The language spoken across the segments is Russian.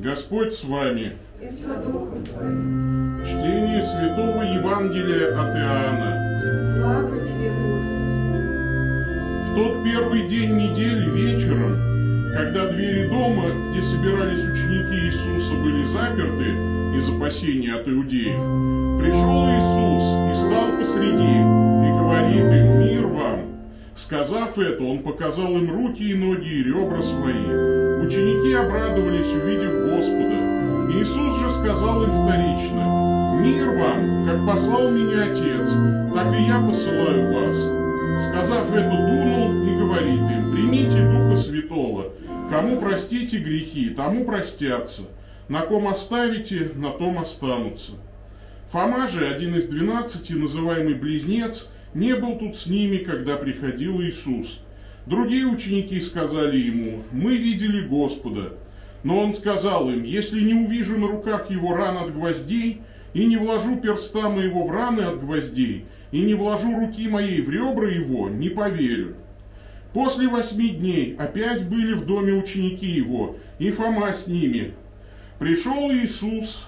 Господь с вами. Чтение Святого Евангелия от Иоанна. Слава тебе, Господи. В тот первый день недели вечером, когда двери дома, где собирались ученики Иисуса, были заперты из опасения от иудеев, пришел Иисус и стал посреди и говорит им «Мир вам!» Сказав это, он показал им руки и ноги и ребра свои. Ученики обрадовались, увидев Господа. Иисус же сказал им вторично, «Мир вам, как послал меня Отец, так и я посылаю вас». Сказав это, дунул и говорит им, «Примите Духа Святого, кому простите грехи, тому простятся, на ком оставите, на том останутся». Фома же, один из двенадцати, называемый Близнец, не был тут с ними, когда приходил Иисус. Другие ученики сказали ему, мы видели Господа. Но он сказал им, если не увижу на руках его ран от гвоздей, и не вложу перста моего в раны от гвоздей, и не вложу руки моей в ребра его, не поверю. После восьми дней опять были в доме ученики его, и Фома с ними. Пришел Иисус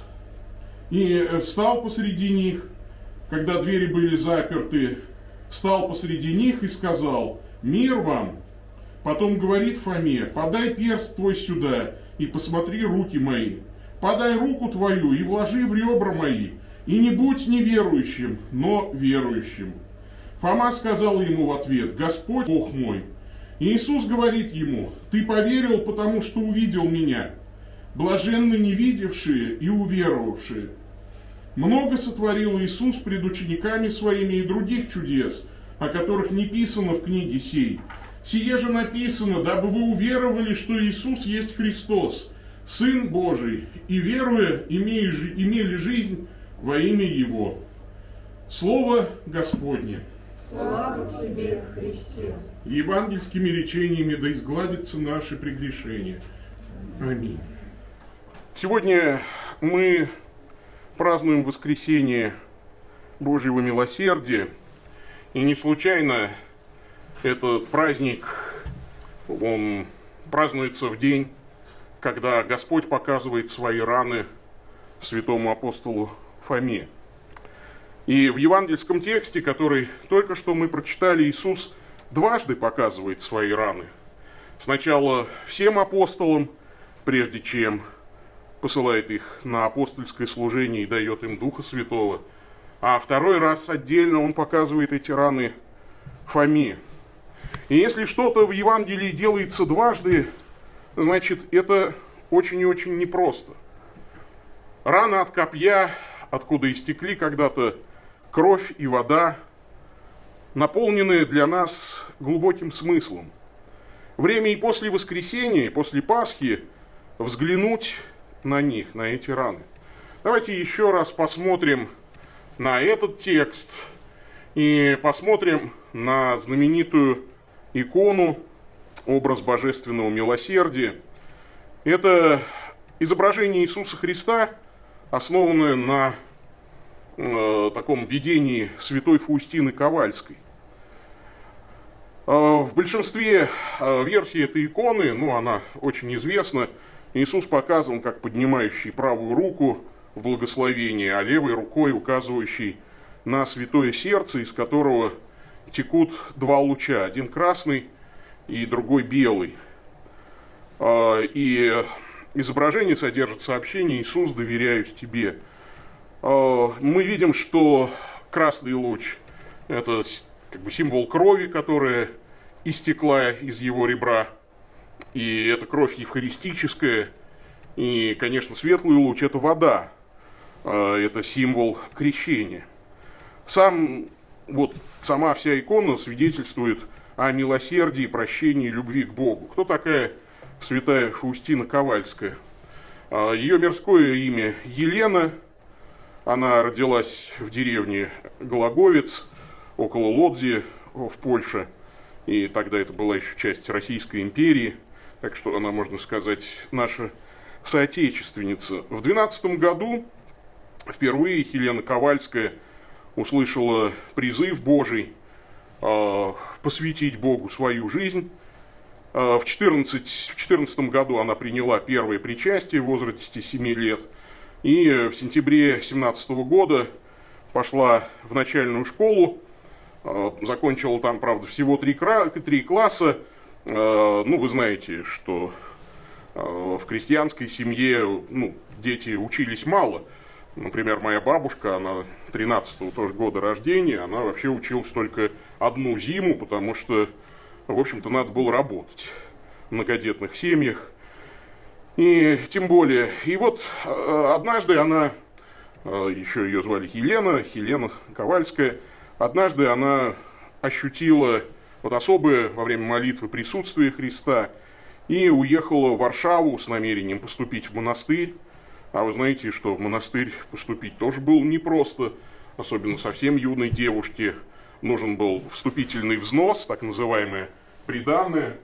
и встал посреди них, когда двери были заперты, встал посреди них и сказал, «Мир вам!» Потом говорит Фоме, «Подай перст твой сюда и посмотри руки мои. Подай руку твою и вложи в ребра мои, и не будь неверующим, но верующим». Фома сказал ему в ответ, «Господь, Бог мой». И Иисус говорит ему, «Ты поверил, потому что увидел меня. Блаженны невидевшие и уверовавшие». Много сотворил Иисус пред учениками своими и других чудес, о которых не писано в книге сей. Сие же написано, дабы вы уверовали, что Иисус есть Христос, Сын Божий, и веруя, имели жизнь во имя Его. Слово Господне. Слава тебе, Христе. Евангельскими речениями да изгладятся наши прегрешения. Аминь. Сегодня мы празднуем воскресение Божьего милосердия. И не случайно этот праздник, он празднуется в день, когда Господь показывает свои раны святому апостолу Фоме. И в евангельском тексте, который только что мы прочитали, Иисус дважды показывает свои раны. Сначала всем апостолам, прежде чем посылает их на апостольское служение и дает им Духа Святого. А второй раз отдельно он показывает эти раны Фоме. И если что-то в Евангелии делается дважды, значит, это очень и очень непросто. Рана от копья, откуда истекли когда-то кровь и вода, наполнены для нас глубоким смыслом. Время и после воскресения, после Пасхи взглянуть на них, на эти раны. Давайте еще раз посмотрим на этот текст и посмотрим на знаменитую икону, образ божественного милосердия. Это изображение Иисуса Христа, основанное на э, таком видении святой Фаустины Ковальской. Э, в большинстве э, версий этой иконы, ну она очень известна, Иисус показан как поднимающий правую руку в благословении, а левой рукой указывающий на святое сердце, из которого текут два луча, один красный и другой белый. А, и изображение содержит сообщение «Иисус, доверяюсь тебе». А, мы видим, что красный луч – это как бы символ крови, которая истекла из его ребра – и это кровь евхаристическая, и, конечно, светлый луч – это вода, а, это символ крещения. Сам, вот, сама вся икона свидетельствует о милосердии, прощении, любви к Богу. Кто такая святая Фаустина Ковальская? А, Ее мирское имя Елена, она родилась в деревне Глаговец, около Лодзи в Польше, и тогда это была еще часть Российской империи – так что она, можно сказать, наша соотечественница. В 12 году впервые Елена Ковальская услышала призыв Божий э, посвятить Богу свою жизнь Э, в 14, в 14 году она приняла первое причастие в возрасте 7 лет. И в сентябре 17 года пошла в начальную школу, э, закончила там, правда, всего три, три класса. Э, ну, вы знаете, что в крестьянской семье ну, дети учились мало. Например, моя бабушка, она 13-го тоже года рождения, она вообще училась только одну зиму, потому что в общем-то, надо было работать в многодетных семьях. И тем более, и вот э, однажды она, э, еще ее звали Елена, Елена Ковальская, однажды она ощутила вот особое во время молитвы присутствие Христа и уехала в Варшаву с намерением поступить в монастырь. А вы знаете, что в монастырь поступить тоже было непросто, особенно совсем юной девушке. Нужен был вступительный взнос, так называемая приданное,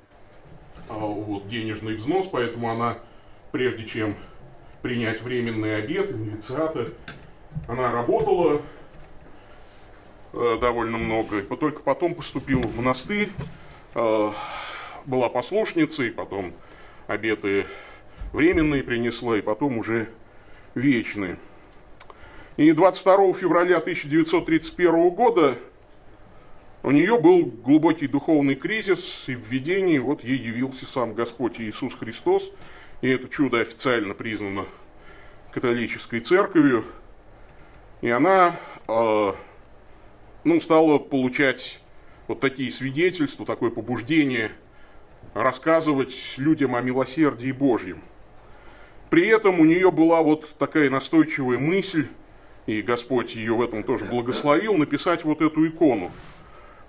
а, вот, денежный взнос, поэтому она, прежде чем принять временный обед, инициатор, она работала довольно много, только потом поступила в монастырь, э, была послушницей, потом обеты временные принесла, и потом уже вечные. И 22 февраля 1931 года у нее был глубокий духовный кризис, и в видении вот ей явился сам Господь Иисус Христос, и это чудо официально признано католической церковью, и она э, ну, стала получать вот такие свидетельства, такое побуждение рассказывать людям о милосердии Божьем. При этом у нее была вот такая настойчивая мысль, и Господь ее в этом тоже благословил, написать вот эту икону –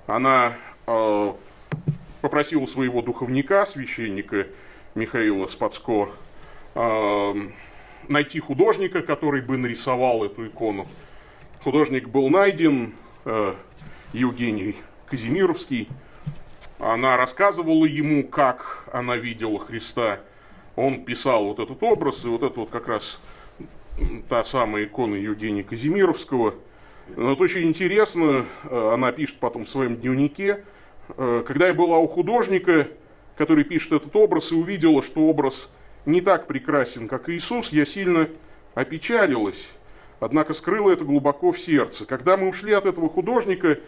она э, попросила своего духовника, священника Михаила Спацко, э, найти художника, который бы нарисовал эту икону. Художник был найден, э, Евгений Казимировский. Она рассказывала ему, как она видела Христа. Он писал вот этот образ, и вот это вот как раз та самая икона Евгения Казимировского – это очень интересно, э, она пишет потом в своем дневнике, э, когда я была у художника, который пишет этот образ, и увидела, что образ не так прекрасен, как Иисус, я сильно опечалилась, однако скрыла это глубоко в сердце. Когда мы ушли от этого художника,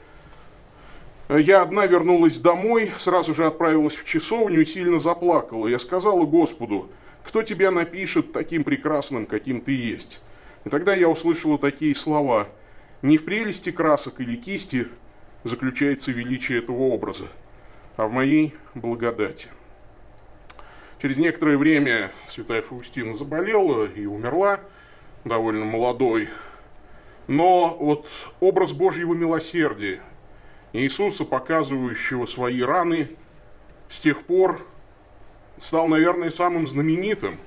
я одна вернулась домой, сразу же отправилась в часовню и сильно заплакала. Я сказала Господу, кто тебя напишет таким прекрасным, каким ты есть? И тогда я услышала такие слова – не в прелести красок или кисти заключается величие этого образа, а в моей благодати. Через некоторое время святая Фаустина заболела и умерла, довольно молодой. Но вот образ Божьего милосердия, Иисуса, показывающего свои раны, с тех пор стал, наверное, самым знаменитым.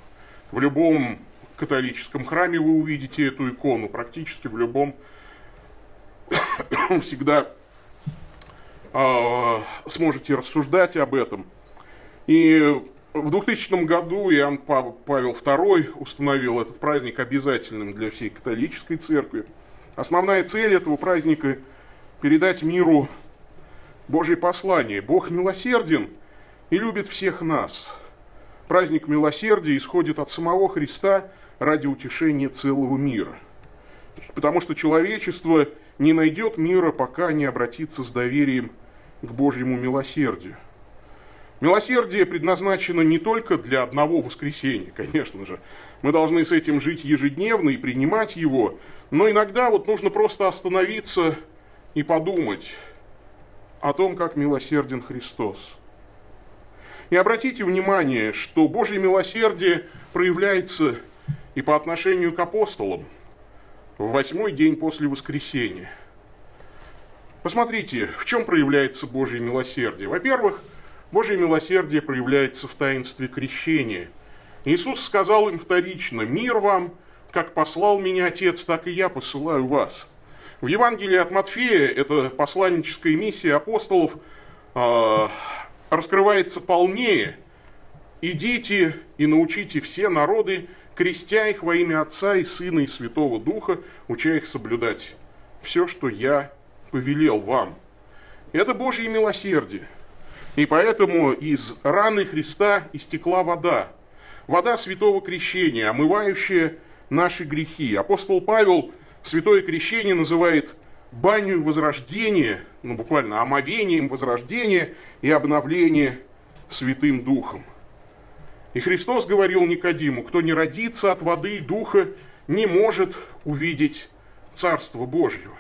В любом католическом храме вы увидите эту икону, практически в любом всегда э, сможете рассуждать об этом. И в 2000 году Иоанн Павел II установил этот праздник обязательным для всей католической церкви. Основная цель этого праздника – передать миру Божье послание. Бог милосерден и любит всех нас. Праздник милосердия исходит от самого Христа ради утешения целого мира. Потому что человечество – не найдет мира, пока не обратится с доверием к Божьему милосердию. Милосердие предназначено не только для одного воскресения, конечно же. Мы должны с этим жить ежедневно и принимать его, но иногда вот нужно просто остановиться и подумать о том, как милосерден Христос. И обратите внимание, что Божье милосердие проявляется и по отношению к апостолам – в восьмой день после воскресения. Посмотрите, в чем проявляется Божье милосердие. Во-первых, Божье милосердие проявляется в таинстве крещения. Иисус сказал им вторично, «Мир вам, как послал меня Отец, так и я посылаю вас». В Евангелии от Матфея эта посланническая миссия апостолов э, раскрывается полнее. «Идите и научите все народы, крестя их во имя Отца и Сына и Святого Духа, уча их соблюдать все, что я повелел вам. Это Божье милосердие. И поэтому из раны Христа истекла вода. Вода святого крещения, омывающая наши грехи. Апостол Павел святое крещение называет баню возрождения, ну буквально омовением возрождения и обновления Святым Духом. И Христос говорил Никодиму, кто не родится от воды и духа, не может увидеть Царство Божьего.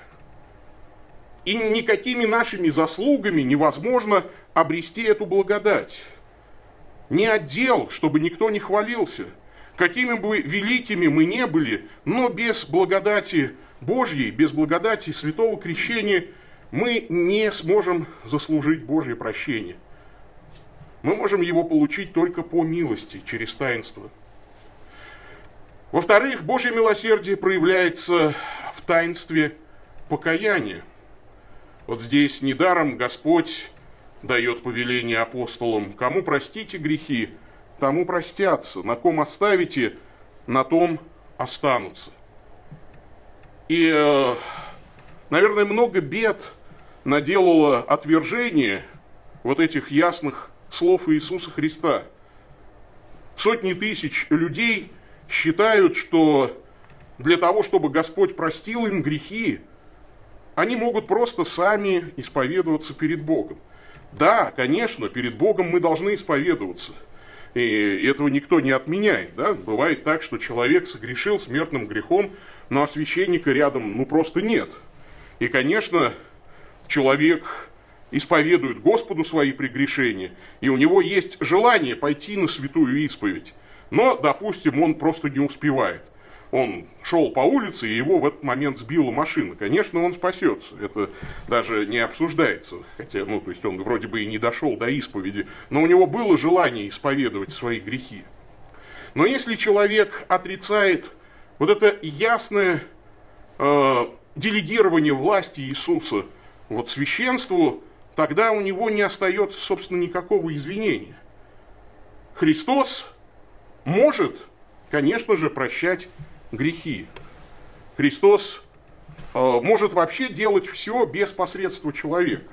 И никакими нашими заслугами невозможно обрести эту благодать. Не отдел, чтобы никто не хвалился. Какими бы великими мы не были, но без благодати Божьей, без благодати святого крещения мы не сможем заслужить Божье прощение. Мы можем его получить только по милости, через таинство. Во-вторых, Божье милосердие проявляется в таинстве покаяния. Вот здесь недаром Господь дает повеление апостолам, кому простите грехи, тому простятся, на ком оставите, на том останутся. И, э, наверное, много бед наделало отвержение вот этих ясных слов Иисуса Христа. Сотни тысяч людей считают, что для того, чтобы Господь простил им грехи, они могут просто сами исповедоваться перед Богом. Да, конечно, перед Богом мы должны исповедоваться. И этого никто не отменяет. Да? Бывает так, что человек согрешил смертным грехом, но священника рядом ну просто нет. И, конечно, человек исповедует Господу свои прегрешения, и у него есть желание пойти на святую исповедь. Но, допустим, он просто не успевает он шел по улице, и его в этот момент сбила машина. Конечно, он спасется. Это даже не обсуждается. Хотя, ну, то есть он вроде бы и не дошел до исповеди. Но у него было желание исповедовать свои грехи. Но если человек отрицает вот это ясное э, делегирование власти Иисуса вот священству, тогда у него не остается, собственно, никакого извинения. Христос может, конечно же, прощать грехи. Христос э, может вообще делать все без посредства человека.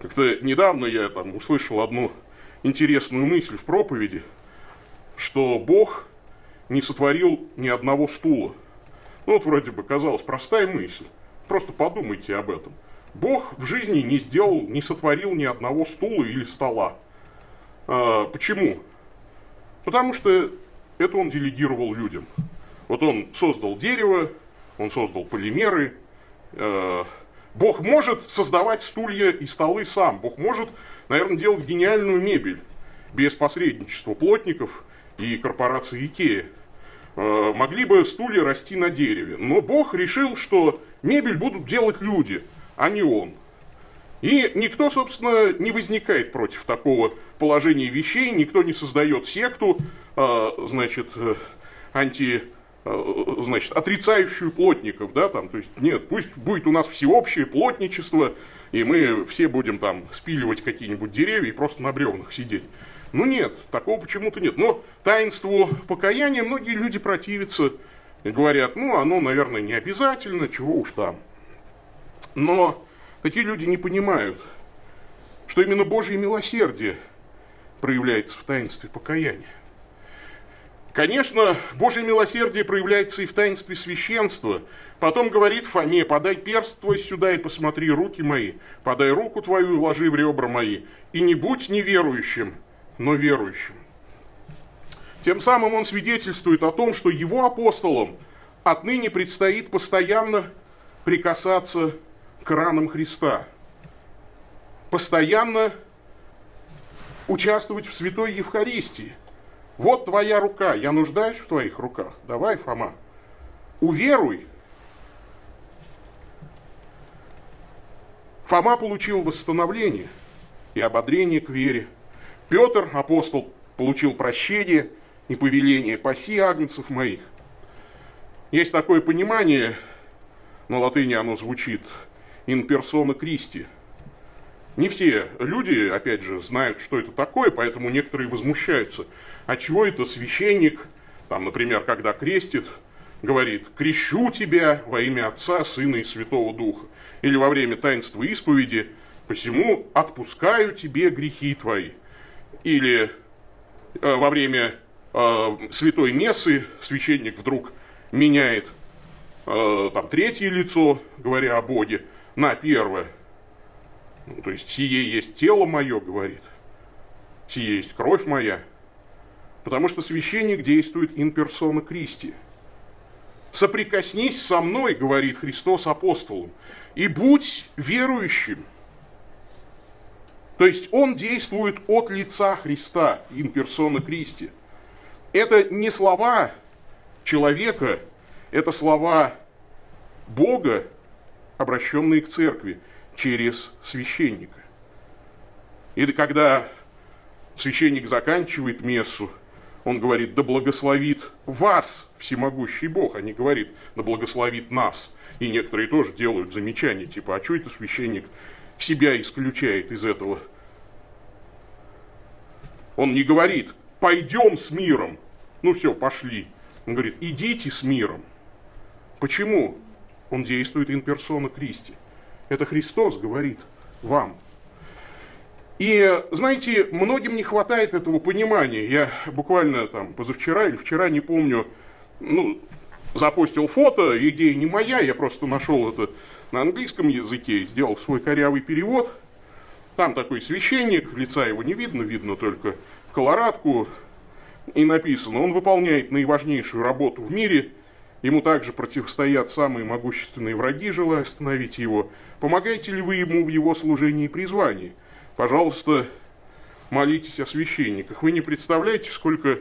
Как-то недавно я там услышал одну интересную мысль в проповеди, что Бог не сотворил ни одного стула. Ну вот вроде бы казалось простая мысль. Просто подумайте об этом. Бог в жизни не сделал, не сотворил ни одного стула или стола. А, почему? Потому что это он делегировал людям. Вот он создал дерево, он создал полимеры. Э, Бог может создавать стулья и столы сам. Бог может, наверное, делать гениальную мебель без посредничества плотников и корпорации Икея. Э, могли бы стулья расти на дереве. Но Бог решил, что мебель будут делать люди, а не он. И никто, собственно, не возникает против такого положения вещей, никто не создает секту, э, значит, анти значит, отрицающую плотников, да, там, то есть, нет, пусть будет у нас всеобщее плотничество, и мы все будем там спиливать какие-нибудь деревья и просто на бревнах сидеть. Ну нет, такого почему-то нет. Но таинству покаяния многие люди противятся и говорят, ну оно, наверное, не обязательно, чего уж там. Но такие люди не понимают, что именно Божье милосердие проявляется в таинстве покаяния. Конечно, Божье милосердие проявляется и в таинстве священства. Потом говорит Фоме, подай перст твой сюда и посмотри руки мои, подай руку твою и вложи в ребра мои, и не будь неверующим, но верующим. Тем самым он свидетельствует о том, что его апостолам отныне предстоит постоянно прикасаться к ранам Христа, постоянно участвовать в Святой Евхаристии – вот твоя рука, я нуждаюсь в твоих руках. Давай, Фома, уверуй. Фома получил восстановление и ободрение к вере. Петр, апостол, получил прощение и повеление «паси агнцев моих». Есть такое понимание, на латыни оно звучит «in persona Christi», не все люди, опять же, знают, что это такое, поэтому некоторые возмущаются. А чего это священник, там, например, когда крестит, говорит, крещу тебя во имя Отца, Сына и Святого Духа. Или во время таинства исповеди посему отпускаю тебе грехи твои. Или э, во время э, святой мессы священник вдруг меняет э, там третье лицо, говоря о Боге, на первое. Ну, то есть сие есть тело мое, говорит. Сие есть кровь моя. Потому что священник действует in persona Christi. Соприкоснись со мной, говорит Христос апостолам, и будь верующим. То есть он действует от лица Христа, in persona Christi. Это не слова человека, это слова Бога, обращенные к церкви через священника. И когда священник заканчивает мессу, он говорит, да благословит вас всемогущий Бог, а не говорит, да благословит нас. И некоторые тоже делают замечания, типа, а что это священник себя исключает из этого? Он не говорит, пойдем с миром, ну все, пошли. Он говорит, идите с миром. Почему? Он действует in persona. Это Христос говорит вам. И, знаете, многим не хватает этого понимания. Я буквально там позавчера или вчера, не помню, ну, запустил фото, идея не моя, я просто нашел это на английском языке, сделал свой корявый перевод. Там такой священник, лица его не видно, видно только колорадку, и написано, он выполняет наиважнейшую работу в мире – Ему также противостоят самые могущественные враги, желая остановить его. Помогаете ли вы ему в его служении и призвании? Пожалуйста, молитесь о священниках. Вы не представляете, сколько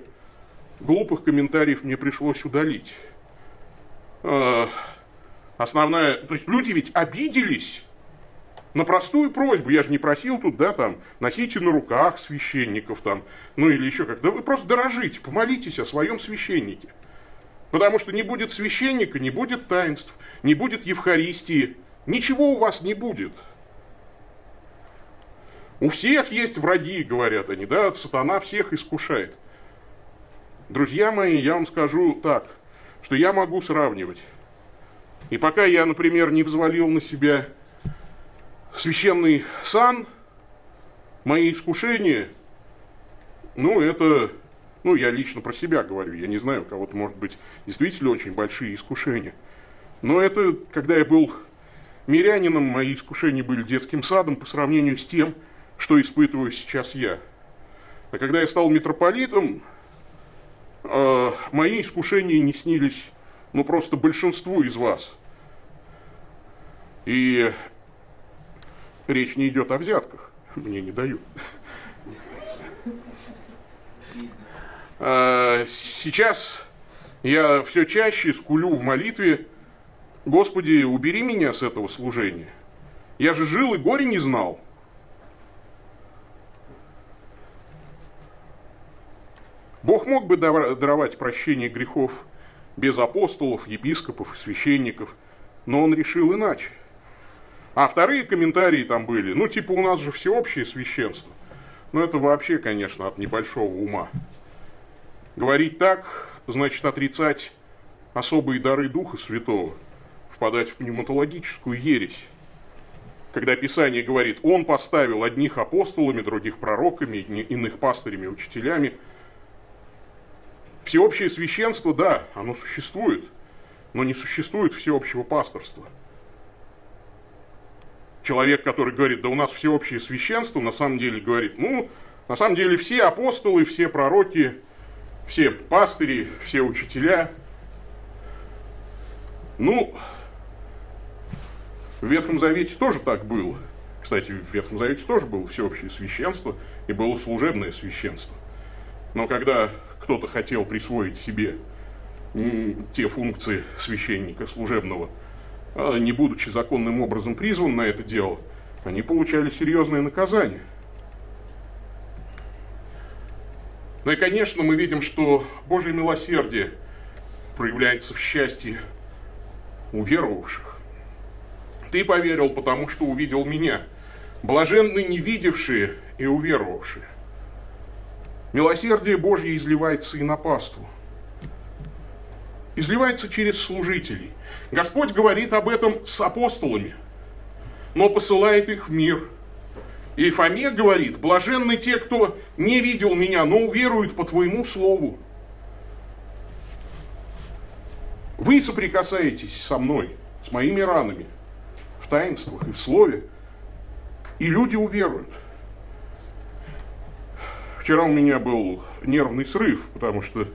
глупых комментариев мне пришлось удалить. А, основная, то есть люди ведь обиделись на простую просьбу. Я же не просил тут, да, там, носите на руках священников там, ну или еще как. Да вы просто дорожите, помолитесь о своем священнике. Потому что не будет священника, не будет таинств, не будет Евхаристии, ничего у вас не будет. У всех есть враги, говорят они, да, сатана всех искушает. Друзья мои, я вам скажу так, что я могу сравнивать. И пока я, например, не взвалил на себя священный сан, мои искушения, ну, это ну, я лично про себя говорю, я не знаю, у кого-то, может быть, действительно очень большие искушения. Но это, когда я был мирянином, мои искушения были детским садом по сравнению с тем, что испытываю сейчас я. А когда я стал митрополитом, э, мои искушения не снились, ну, просто большинству из вас. И речь не идет о взятках, мне не дают. А, сейчас я все чаще скулю в молитве, Господи, убери меня с этого служения. Я же жил и горе не знал. Бог мог бы даровать прощение грехов без апостолов, епископов, священников, но он решил иначе. А вторые комментарии там были, ну типа у нас же всеобщее священство. Ну это вообще, конечно, от небольшого ума. Говорить так, значит отрицать особые дары Духа Святого, впадать в пневматологическую ересь. Когда Писание говорит, Он поставил одних апостолами, других пророками, иных пастырями, учителями. Всеобщее священство, да, оно существует, но не существует всеобщего пасторства. Человек, который говорит, да у нас всеобщее священство, на самом деле говорит, ну, на самом деле все апостолы, все пророки, все пастыри, все учителя. Ну, в Ветхом Завете тоже так было. Кстати, в Ветхом Завете тоже было всеобщее священство и было служебное священство. Но когда кто-то хотел присвоить себе те функции священника служебного, а не будучи законным образом призван на это дело, они получали серьезное наказание – Ну и, конечно, мы видим, что Божье милосердие проявляется в счастье уверовавших. Ты поверил, потому что увидел меня. Блаженны не видевшие и уверовавшие. Милосердие Божье изливается и на паству. Изливается через служителей. Господь говорит об этом с апостолами, но посылает их в мир И Фоме говорит, блаженны те, кто не видел меня, но уверуют по твоему слову. Вы соприкасаетесь со мной, с моими ранами, в таинствах и в слове, и люди уверуют. Вчера у меня был нервный срыв, потому что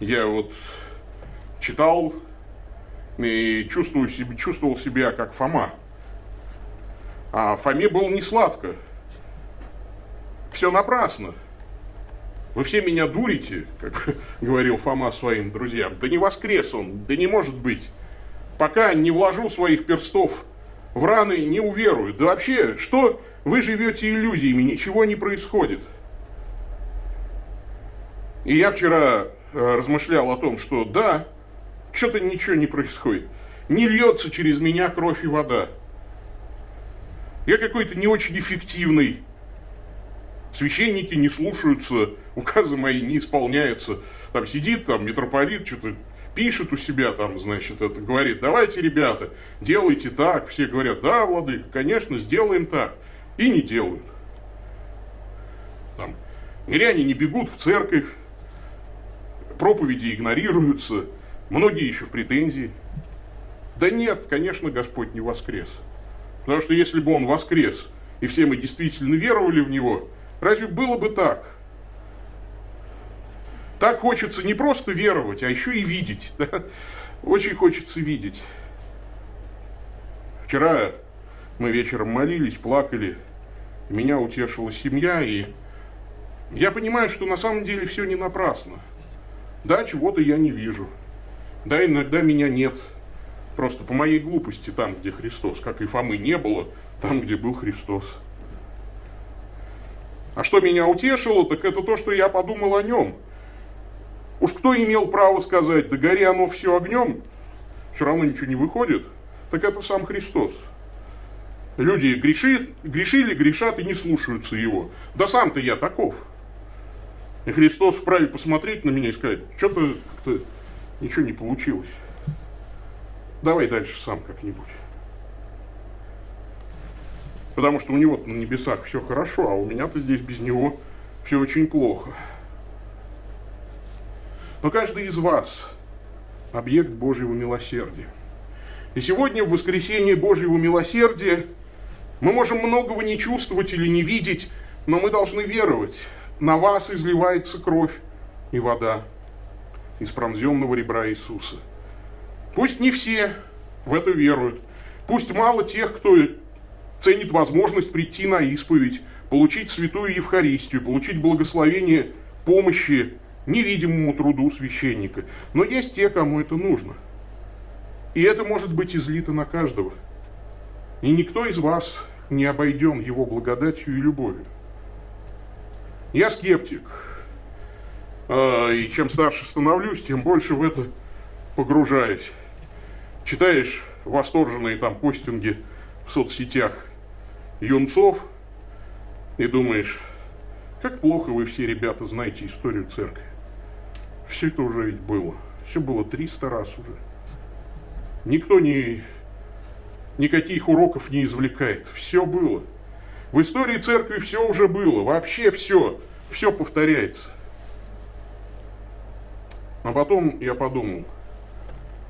я вот читал и чувствую себя, чувствовал себя как Фома. А Фоме было не сладко. Все напрасно. Вы все меня дурите, как говорил Фома своим друзьям. Да не воскрес он, да не может быть. Пока не вложу своих перстов в раны, не уверую. Да вообще, что вы живете иллюзиями, ничего не происходит. И я вчера э, размышлял о том, что да, что-то ничего не происходит. Не льется через меня кровь и вода. Я какой-то не очень эффективный Священники не слушаются, указы мои не исполняются. Там сидит там митрополит, что-то пишет у себя там, значит, это говорит, давайте, ребята, делайте так. Все говорят, да, владыка, конечно, сделаем так. И не делают. Там, миряне не бегут в церковь, проповеди игнорируются, многие еще в претензии. Да нет, конечно, Господь не воскрес. Потому что если бы Он воскрес, и все мы действительно веровали в Него, Разве было бы так? Так хочется не просто веровать, а еще и видеть. Да? Очень хочется видеть. Вчера мы вечером молились, плакали. Меня утешила семья, и я понимаю, что на самом деле все не напрасно. Да, чего-то я не вижу. Да, иногда меня нет. Просто по моей глупости там, где Христос, как и Фомы не было, там, где был Христос. А что меня утешило, так это то, что я подумал о нем. Уж кто имел право сказать, да гори оно все огнем, все равно ничего не выходит, так это сам Христос. Люди греши, грешили, грешат и не слушаются его. Да сам-то я таков. И Христос вправе посмотреть на меня и сказать, что-то как-то ничего не получилось. Давай дальше сам как-нибудь. Потому что у него на небесах все хорошо, а у меня-то здесь без него все очень плохо. Но каждый из вас объект Божьего милосердия. И сегодня, в воскресенье Божьего милосердия, мы можем многого не чувствовать или не видеть, но мы должны веровать. На вас изливается кровь и вода из пронзенного ребра Иисуса. Пусть не все в это веруют. Пусть мало тех, кто ценит возможность прийти на исповедь, получить святую Евхаристию, получить благословение помощи невидимому труду священника. Но есть те, кому это нужно. И это может быть излито на каждого. И никто из вас не обойден его благодатью и любовью. Я скептик. А, и чем старше становлюсь, тем больше в это погружаюсь. Читаешь восторженные там постинги в соцсетях юнцов и думаешь, как плохо вы все, ребята, знаете историю церкви. Все это уже ведь было. Все было 300 раз уже. Никто не, никаких уроков не извлекает. Все было. В истории церкви все уже было. Вообще все. Все повторяется. А потом я подумал,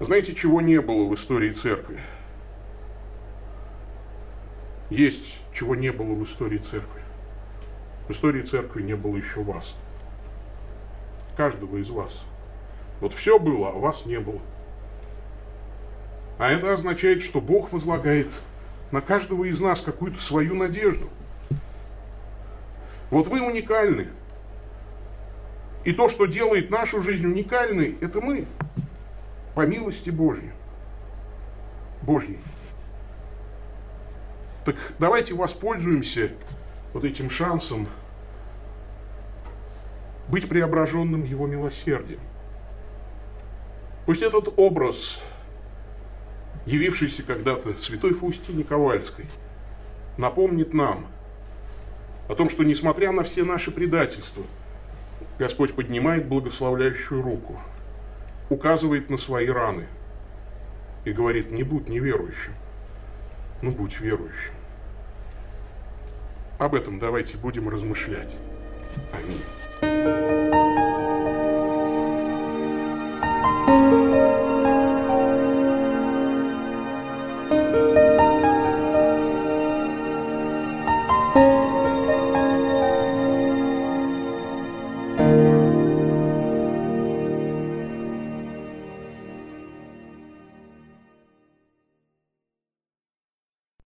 знаете, чего не было в истории церкви? Есть, чего не было в истории церкви. В истории церкви не было еще вас. Каждого из вас. Вот все было, а вас не было. А это означает, что Бог возлагает на каждого из нас какую-то свою надежду. Вот вы уникальны. И то, что делает нашу жизнь уникальной, это мы. По милости Божьей. Божьей. Так давайте воспользуемся вот этим шансом быть преображенным Его милосердием. Пусть этот образ, явившийся когда-то святой Фаустине Ковальской, напомнит нам о том, что несмотря на все наши предательства, Господь поднимает благословляющую руку, указывает на свои раны и говорит, не будь неверующим, ну будь верующим. Об этом давайте будем размышлять. Аминь.